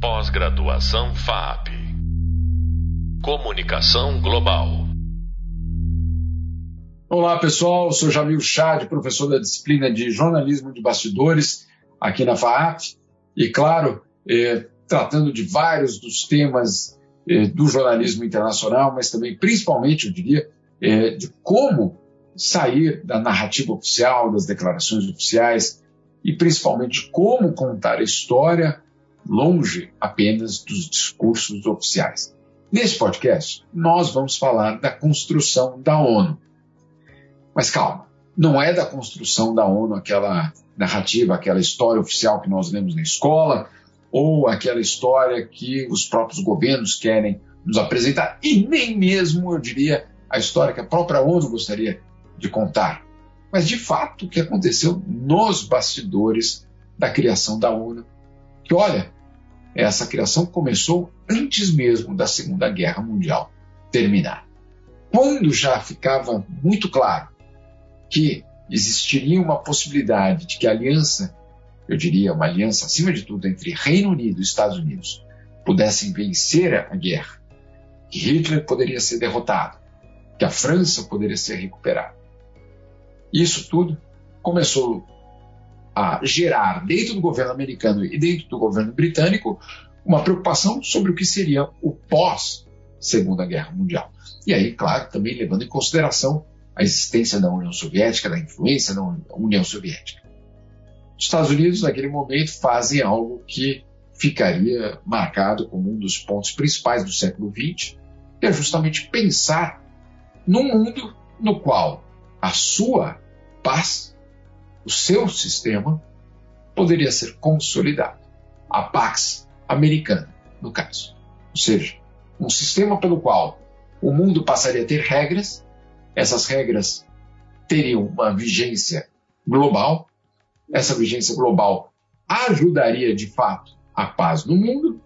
Pós-graduação FAP. Comunicação Global. Olá pessoal, Eu sou Jamil Chad, professor da disciplina de jornalismo de bastidores aqui na FAP. E claro, eh, tratando de vários dos temas eh, do jornalismo internacional, mas também, principalmente, eu diria, eh, de como sair da narrativa oficial, das declarações oficiais e principalmente como contar a história longe apenas dos discursos oficiais. Nesse podcast, nós vamos falar da construção da ONU. Mas calma, não é da construção da ONU aquela narrativa, aquela história oficial que nós lemos na escola, ou aquela história que os próprios governos querem nos apresentar, e nem mesmo, eu diria, a história que a própria ONU gostaria de contar. Mas, de fato, o que aconteceu nos bastidores da criação da ONU. Que, olha, essa criação começou antes mesmo da Segunda Guerra Mundial terminar. Quando já ficava muito claro que existiria uma possibilidade de que a aliança, eu diria uma aliança acima de tudo entre Reino Unido e Estados Unidos, pudessem vencer a guerra, que Hitler poderia ser derrotado, que a França poderia ser recuperada. Isso tudo começou a gerar dentro do governo americano e dentro do governo britânico uma preocupação sobre o que seria o pós Segunda Guerra Mundial. E aí, claro, também levando em consideração a existência da União Soviética, da influência da União Soviética. Os Estados Unidos, naquele momento, fazem algo que ficaria marcado como um dos pontos principais do século XX, que é justamente pensar num mundo no qual a sua paz, o seu sistema, poderia ser consolidado. A Pax americana, no caso. Ou seja, um sistema pelo qual o mundo passaria a ter regras, essas regras teriam uma vigência global, essa vigência global ajudaria de fato a paz no mundo,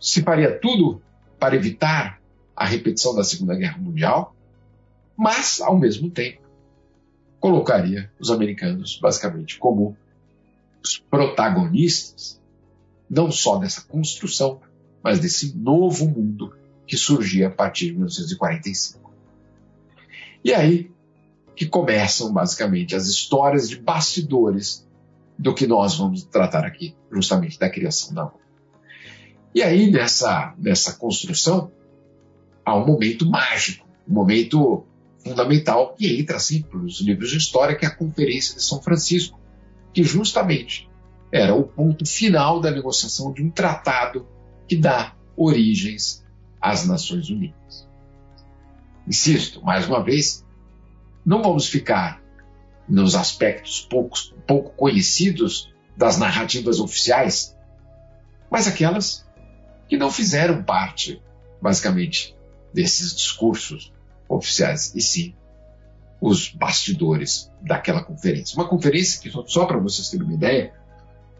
se faria tudo para evitar a repetição da Segunda Guerra Mundial, mas, ao mesmo tempo, colocaria os americanos basicamente como os protagonistas, não só dessa construção, mas desse novo mundo que surgia a partir de 1945. E aí que começam basicamente as histórias de bastidores do que nós vamos tratar aqui, justamente da criação da ONU. E aí nessa, nessa construção há um momento mágico, um momento fundamental que entra assim para os livros de história, que é a Conferência de São Francisco, que justamente era o ponto final da negociação de um tratado que dá origens às Nações Unidas. Insisto, mais uma vez, não vamos ficar nos aspectos pouco, pouco conhecidos das narrativas oficiais, mas aquelas que não fizeram parte, basicamente, desses discursos oficiais, e sim os bastidores daquela conferência. Uma conferência que, só para vocês terem uma ideia,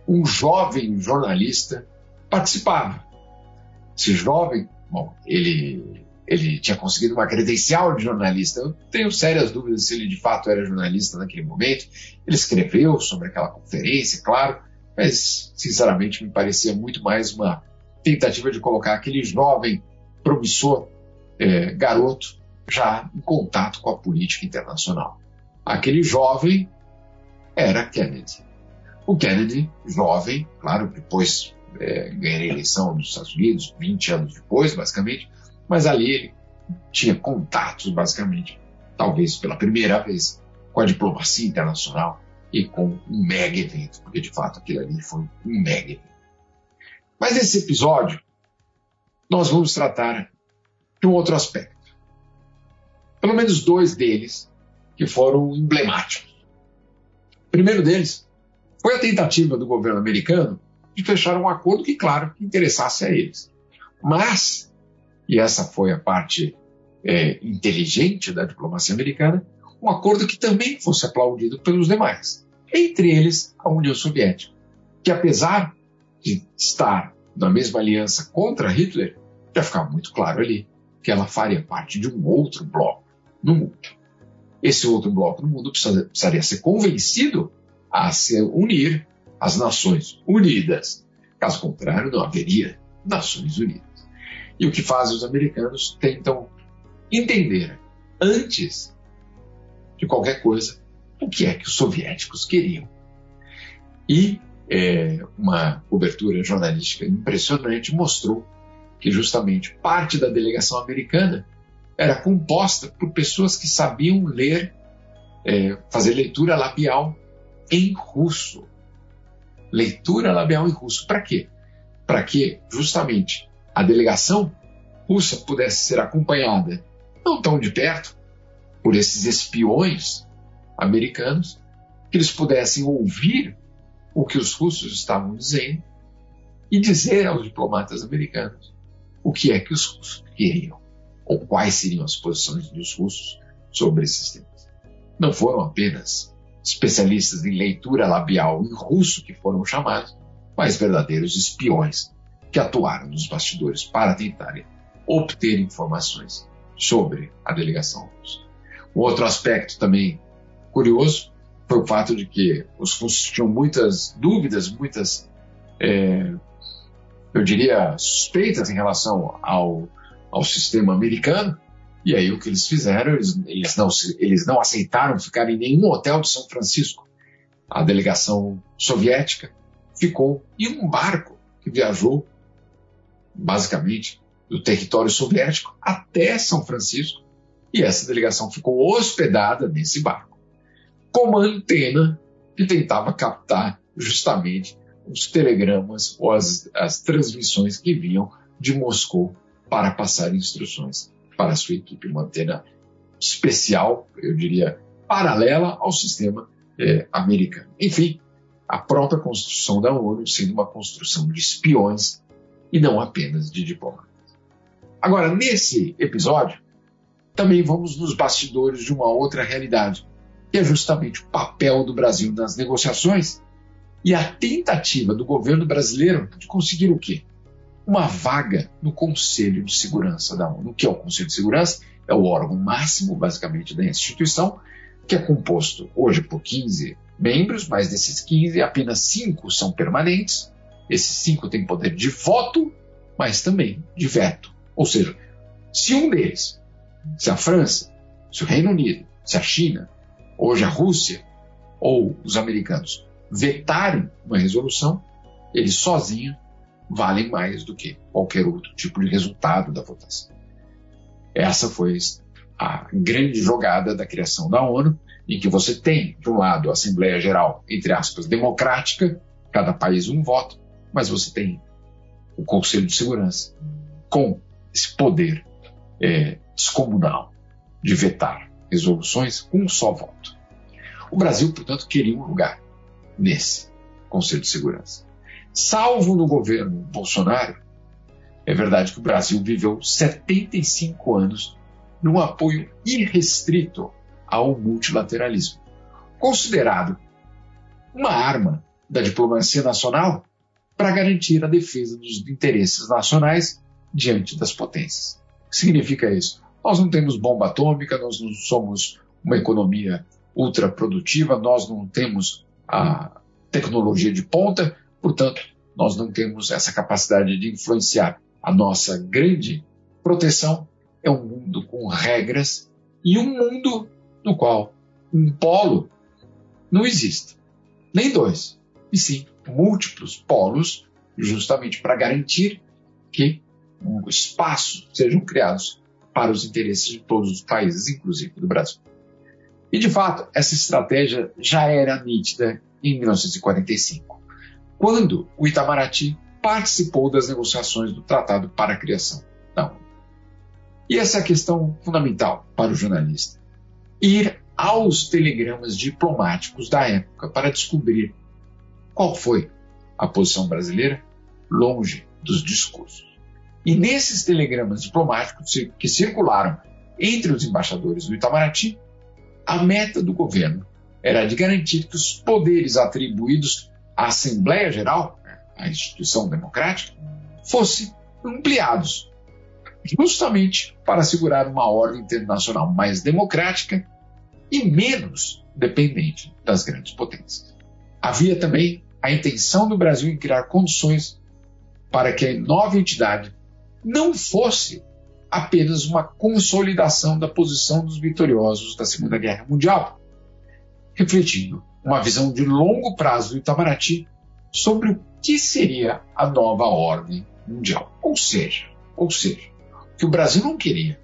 um jovem jornalista participava. Esse jovem, bom, ele, ele tinha conseguido uma credencial de jornalista. Eu tenho sérias dúvidas se ele de fato era jornalista naquele momento. Ele escreveu sobre aquela conferência, claro, mas sinceramente me parecia muito mais uma tentativa de colocar aquele jovem promissor é, garoto já em contato com a política internacional. Aquele jovem era Kennedy. O Kennedy, jovem, claro, depois é, ganhou a eleição dos Estados Unidos, 20 anos depois, basicamente, mas ali ele tinha contatos, basicamente, talvez pela primeira vez, com a diplomacia internacional e com um mega evento, porque de fato aquilo ali foi um mega evento. Mas nesse episódio, nós vamos tratar de um outro aspecto pelo menos dois deles que foram emblemáticos. O primeiro deles foi a tentativa do governo americano de fechar um acordo que, claro, interessasse a eles. Mas, e essa foi a parte é, inteligente da diplomacia americana, um acordo que também fosse aplaudido pelos demais, entre eles a União Soviética, que apesar de estar na mesma aliança contra Hitler, já ficava muito claro ali que ela faria parte de um outro bloco no mundo. Esse outro bloco no mundo precisaria ser convencido a se unir às Nações Unidas. Caso contrário, não haveria Nações Unidas. E o que fazem os americanos tentam entender, antes de qualquer coisa, o que é que os soviéticos queriam. E é, uma cobertura jornalística impressionante mostrou que justamente parte da delegação americana era composta por pessoas que sabiam ler, é, fazer leitura labial em russo. Leitura labial em russo. Para quê? Para que justamente a delegação russa pudesse ser acompanhada, não tão de perto, por esses espiões americanos, que eles pudessem ouvir o que os russos estavam dizendo e dizer aos diplomatas americanos o que é que os russos queriam, ou quais seriam as posições dos russos sobre esses temas. Não foram apenas especialistas em leitura labial em russo que foram chamados, mas verdadeiros espiões que atuaram nos bastidores para tentarem obter informações sobre a delegação russa. Um outro aspecto também curioso foi o fato de que os russos tinham muitas dúvidas, muitas, é, eu diria, suspeitas em relação ao, ao sistema americano, e aí o que eles fizeram, eles, eles, não, eles não aceitaram ficar em nenhum hotel de São Francisco. A delegação soviética ficou em um barco que viajou, basicamente, do território soviético até São Francisco, e essa delegação ficou hospedada nesse barco, com uma antena que tentava captar justamente os telegramas ou as, as transmissões que vinham de Moscou para passar instruções para a sua equipe, uma antena especial, eu diria, paralela ao sistema é, americano. Enfim, a própria construção da ONU sendo uma construção de espiões e não apenas de diplomatas. Agora, nesse episódio, também vamos nos bastidores de uma outra realidade, que é justamente o papel do Brasil nas negociações e a tentativa do governo brasileiro de conseguir o quê? Uma vaga no Conselho de Segurança da ONU. O que é o Conselho de Segurança? É o órgão máximo, basicamente, da instituição, que é composto hoje por 15 membros, mas desses 15, apenas 5 são permanentes. Esses 5 têm poder de voto, mas também de veto. Ou seja, se um deles, se a França, se o Reino Unido, se a China, hoje a Rússia ou os americanos vetarem uma resolução, eles sozinhos valem mais do que qualquer outro tipo de resultado da votação. Essa foi a grande jogada da criação da ONU, em que você tem, de um lado, a Assembleia Geral, entre aspas, democrática, cada país um voto, mas você tem o Conselho de Segurança com esse poder é, descomunal de vetar resoluções com um só voto. O Brasil, portanto, queria um lugar nesse Conselho de Segurança. Salvo no governo Bolsonaro, é verdade que o Brasil viveu 75 anos num apoio irrestrito ao multilateralismo, considerado uma arma da diplomacia nacional para garantir a defesa dos interesses nacionais diante das potências. O que significa isso? Nós não temos bomba atômica, nós não somos uma economia ultraprodutiva, nós não temos a tecnologia de ponta, Portanto, nós não temos essa capacidade de influenciar. A nossa grande proteção é um mundo com regras e um mundo no qual um polo não existe, nem dois, e sim múltiplos polos, justamente para garantir que espaços sejam criados para os interesses de todos os países, inclusive do Brasil. E de fato, essa estratégia já era nítida em 1945 quando o Itamaraty participou das negociações do Tratado para a Criação da ONU. E essa é a questão fundamental para o jornalista. Ir aos telegramas diplomáticos da época para descobrir qual foi a posição brasileira longe dos discursos. E nesses telegramas diplomáticos que circularam entre os embaixadores do Itamaraty, a meta do governo era de garantir que os poderes atribuídos a Assembleia Geral, a instituição democrática, fossem ampliados, justamente para assegurar uma ordem internacional mais democrática e menos dependente das grandes potências. Havia também a intenção do Brasil em criar condições para que a nova entidade não fosse apenas uma consolidação da posição dos vitoriosos da Segunda Guerra Mundial, refletindo uma visão de longo prazo do Itamaraty sobre o que seria a nova ordem mundial. Ou seja, ou seja, o que o Brasil não queria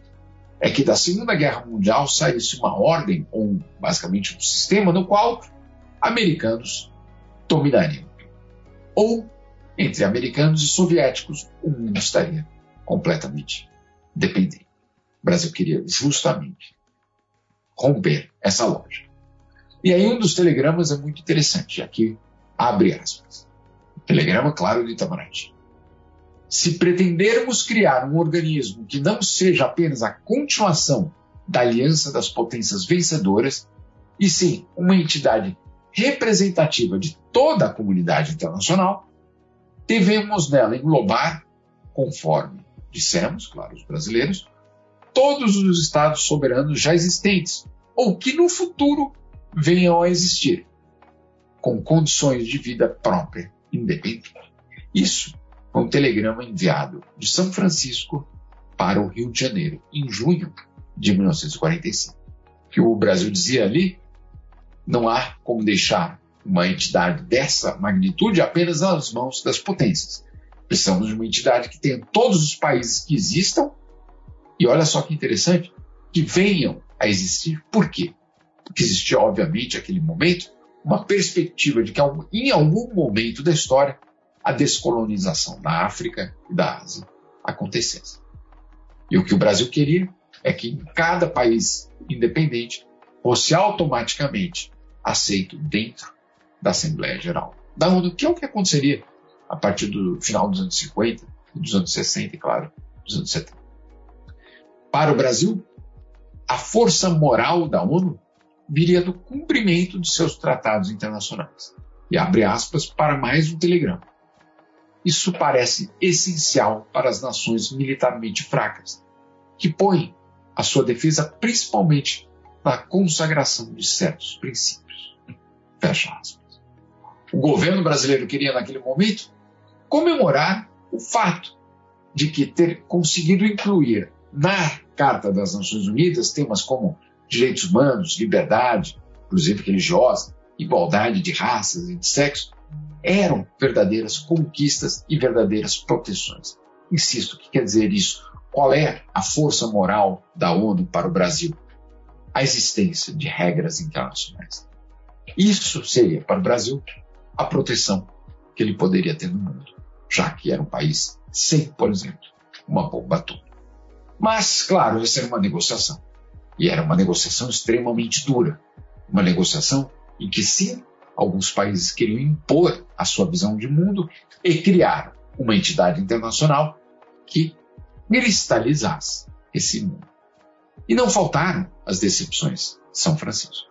é que da Segunda Guerra Mundial saísse uma ordem, ou basicamente um sistema, no qual americanos dominariam. Ou, entre americanos e soviéticos, o mundo estaria completamente dependente. O Brasil queria justamente romper essa lógica. E aí um dos telegramas é muito interessante, aqui abre aspas. Telegrama, claro, do Itamaraty. Se pretendermos criar um organismo que não seja apenas a continuação da aliança das potências vencedoras, e sim uma entidade representativa de toda a comunidade internacional, devemos nela englobar, conforme dissemos, claro, os brasileiros, todos os estados soberanos já existentes, ou que no futuro venham a existir, com condições de vida própria, independente. Isso foi um telegrama enviado de São Francisco para o Rio de Janeiro, em junho de 1945. Que o Brasil dizia ali: não há como deixar uma entidade dessa magnitude apenas nas mãos das potências. Precisamos de uma entidade que tenha todos os países que existam, e olha só que interessante, que venham a existir. Por quê? Porque existia, obviamente, naquele momento, uma perspectiva de que em algum momento da história a descolonização da África e da Ásia acontecesse. E o que o Brasil queria é que em cada país independente fosse automaticamente aceito dentro da Assembleia Geral da ONU, que é o que aconteceria a partir do final dos anos 50, dos anos 60 e, claro, dos anos 70. Para o Brasil, a força moral da ONU viria do cumprimento de seus tratados internacionais. E abre aspas para mais um telegrama. Isso parece essencial para as nações militarmente fracas, que põem a sua defesa principalmente na consagração de certos princípios. Fecha aspas. O governo brasileiro queria, naquele momento, comemorar o fato de que ter conseguido incluir na Carta das Nações Unidas temas como direitos humanos, liberdade, inclusive religiosa, igualdade de raças e de sexo, eram verdadeiras conquistas e verdadeiras proteções. Insisto, o que quer dizer isso? Qual é a força moral da ONU para o Brasil? A existência de regras internacionais. Isso seria, para o Brasil, a proteção que ele poderia ter no mundo, já que era um país sem, por exemplo, uma bomba atômica. Mas, claro, essa era uma negociação. E era uma negociação extremamente dura. Uma negociação em que, sim, alguns países queriam impor a sua visão de mundo e criar uma entidade internacional que cristalizasse esse mundo. E não faltaram as decepções de São Francisco.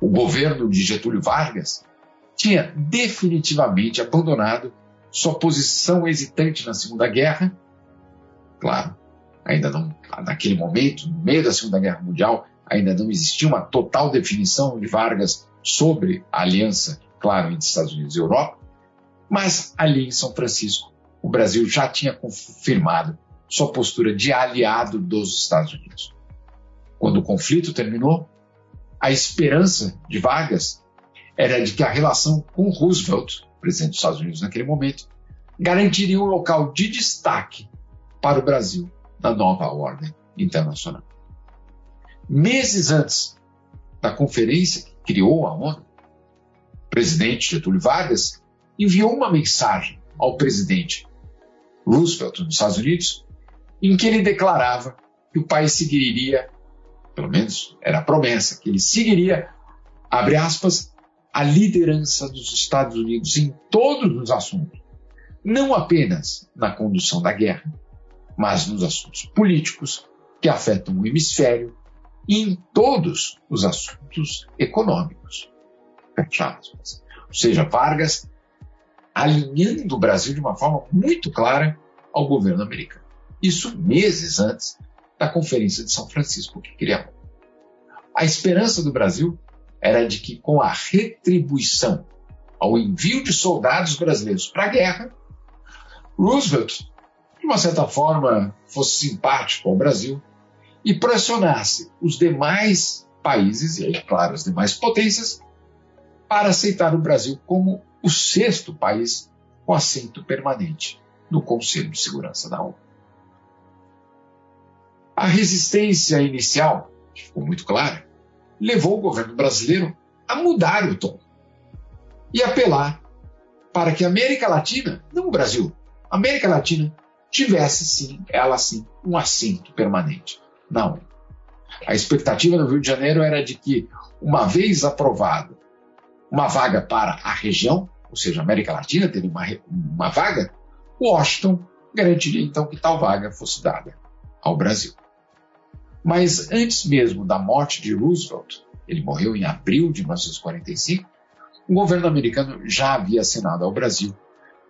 O governo de Getúlio Vargas tinha definitivamente abandonado sua posição hesitante na Segunda Guerra. Claro, ainda não, naquele momento, no meio da Segunda Guerra Mundial, ainda não existia uma total definição de Vargas sobre a aliança, claro, entre Estados Unidos e Europa, mas ali em São Francisco, o Brasil já tinha confirmado sua postura de aliado dos Estados Unidos. Quando o conflito terminou, a esperança de Vargas era de que a relação com Roosevelt, presidente dos Estados Unidos naquele momento, garantiria um local de destaque para o Brasil na nova ordem internacional. Meses antes da conferência que criou a ONU, o presidente Getúlio Vargas enviou uma mensagem ao presidente Roosevelt dos Estados Unidos, em que ele declarava que o país seguiria, pelo menos era a promessa, que ele seguiria, abre aspas, a liderança dos Estados Unidos em todos os assuntos, não apenas na condução da guerra, mas nos assuntos políticos que afetam o hemisfério e em todos os assuntos econômicos. Ou seja, Vargas alinhando o Brasil de uma forma muito clara ao governo americano. Isso meses antes da Conferência de São Francisco que criou. A esperança do Brasil era de que, com a retribuição ao envio de soldados brasileiros para a guerra, Roosevelt, de uma certa forma, fosse simpático ao Brasil e pressionasse os demais países, e aí, claro, as demais potências, para aceitar o Brasil como o sexto país com assento permanente no Conselho de Segurança da ONU. A resistência inicial, que ficou muito clara, levou o governo brasileiro a mudar o tom e apelar para que a América Latina, não o Brasil, a América Latina tivesse sim, ela sim, um assento permanente na ONU. A expectativa no Rio de Janeiro era de que, uma vez aprovado uma vaga para a região, ou seja, a América Latina teria uma, uma vaga, Washington garantiria então que tal vaga fosse dada ao Brasil. Mas antes mesmo da morte de Roosevelt, ele morreu em abril de 1945, o governo americano já havia assinado ao Brasil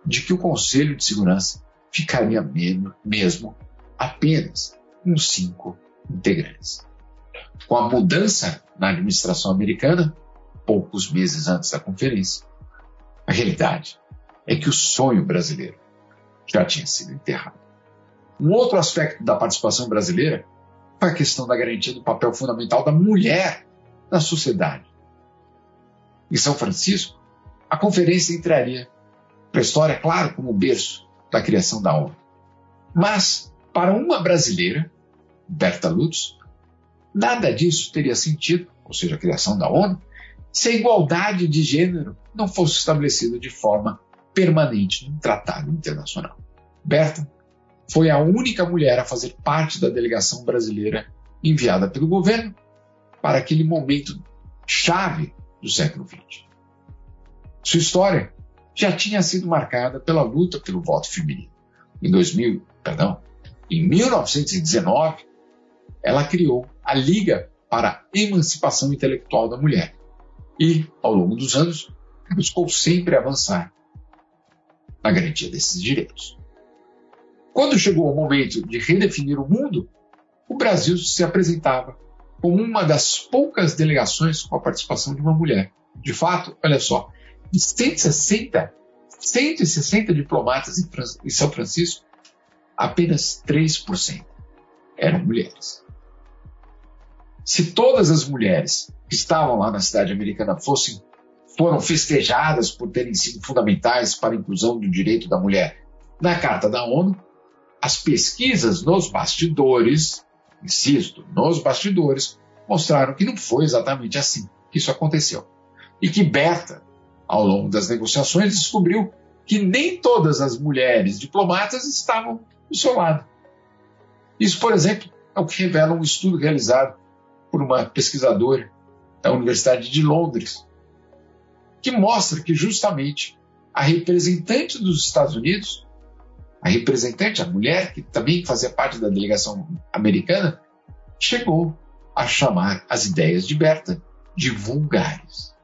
de que o Conselho de Segurança ficaria mesmo apenas com cinco integrantes. Com a mudança na administração americana, poucos meses antes da conferência, a realidade é que o sonho brasileiro já tinha sido enterrado. Um outro aspecto da participação brasileira foi a questão da garantia do papel fundamental da mulher na sociedade. Em São Francisco, a conferência entraria para a história, claro, como berço da criação da ONU. Mas, para uma brasileira, Berta Lutz, nada disso teria sentido, ou seja, a criação da ONU, se a igualdade de gênero não fosse estabelecida de forma permanente num tratado internacional. Berta foi a única mulher a fazer parte da delegação brasileira enviada pelo governo para aquele momento chave do século XX. Sua história já tinha sido marcada pela luta pelo voto feminino. Em 2000, perdão, em 1919, ela criou a Liga para a Emancipação Intelectual da Mulher, e, ao longo dos anos, buscou sempre avançar na garantia desses direitos. Quando chegou o momento de redefinir o mundo, o Brasil se apresentava como uma das poucas delegações com a participação de uma mulher. De fato, olha só, de 160, 160 diplomatas em São Francisco, apenas 3% eram mulheres. Se todas as mulheres que estavam lá na cidade americana fossem foram festejadas por terem sido fundamentais para a inclusão do direito da mulher na Carta da ONU, as pesquisas nos bastidores, insisto, nos bastidores, mostraram que não foi exatamente assim que isso aconteceu. E que Berta, ao longo das negociações, descobriu que nem todas as mulheres diplomatas estavam do seu lado. Isso, por exemplo, é o que revela um estudo realizado por uma pesquisadora da Universidade de Londres, que mostra que justamente a representante dos Estados Unidos, a representante, a mulher que também fazia parte da delegação americana, chegou a chamar as ideias de Berta de vulgares.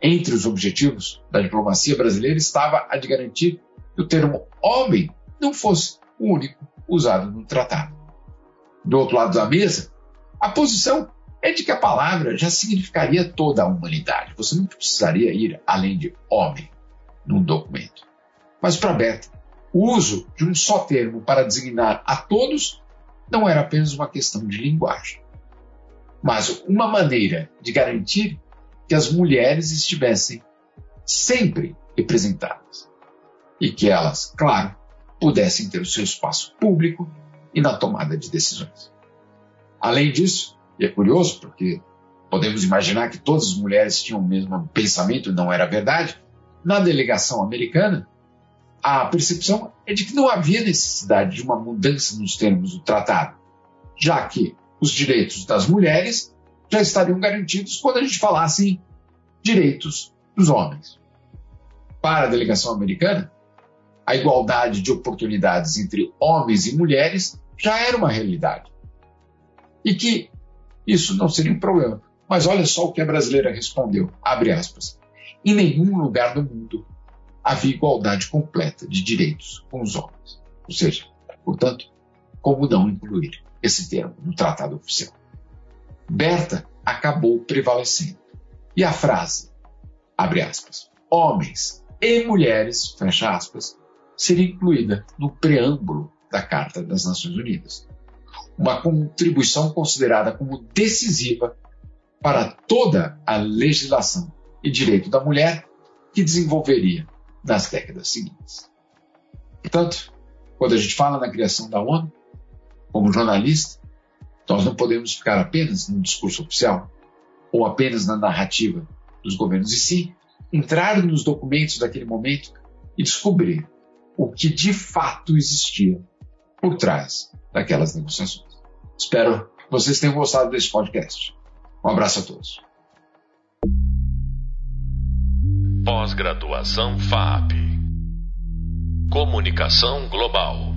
Entre os objetivos da diplomacia brasileira estava a de garantir que o termo homem não fosse o único usado no tratado. Do outro lado da mesa, a posição é de que a palavra já significaria toda a humanidade. Você não precisaria ir além de homem num documento. Mas para Beta, o uso de um só termo para designar a todos não era apenas uma questão de linguagem, mas uma maneira de garantir que as mulheres estivessem sempre representadas e que elas, claro, pudessem ter o seu espaço público e na tomada de decisões. Além disso, e é curioso porque podemos imaginar que todas as mulheres tinham o mesmo pensamento, não era verdade. Na delegação americana, a percepção é de que não havia necessidade de uma mudança nos termos do tratado, já que os direitos das mulheres já estariam garantidos quando a gente falasse em direitos dos homens. Para a delegação americana, a igualdade de oportunidades entre homens e mulheres já era uma realidade. E que isso não seria um problema. Mas olha só o que a brasileira respondeu, abre aspas. Em nenhum lugar do mundo havia igualdade completa de direitos com os homens. Ou seja, portanto, como não incluir esse termo no tratado oficial? Berta acabou prevalecendo. E a frase, abre aspas, homens e mulheres, fecha aspas, seria incluída no preâmbulo da Carta das Nações Unidas. Uma contribuição considerada como decisiva para toda a legislação e direito da mulher que desenvolveria nas décadas seguintes. Portanto, quando a gente fala na criação da ONU, como jornalista, nós não podemos ficar apenas no discurso oficial ou apenas na narrativa dos governos, e sim entrar nos documentos daquele momento e descobrir o que de fato existia por trás daquelas negociações. Espero que vocês tenham gostado desse podcast. Um abraço a todos. Pós-graduação FAP Comunicação Global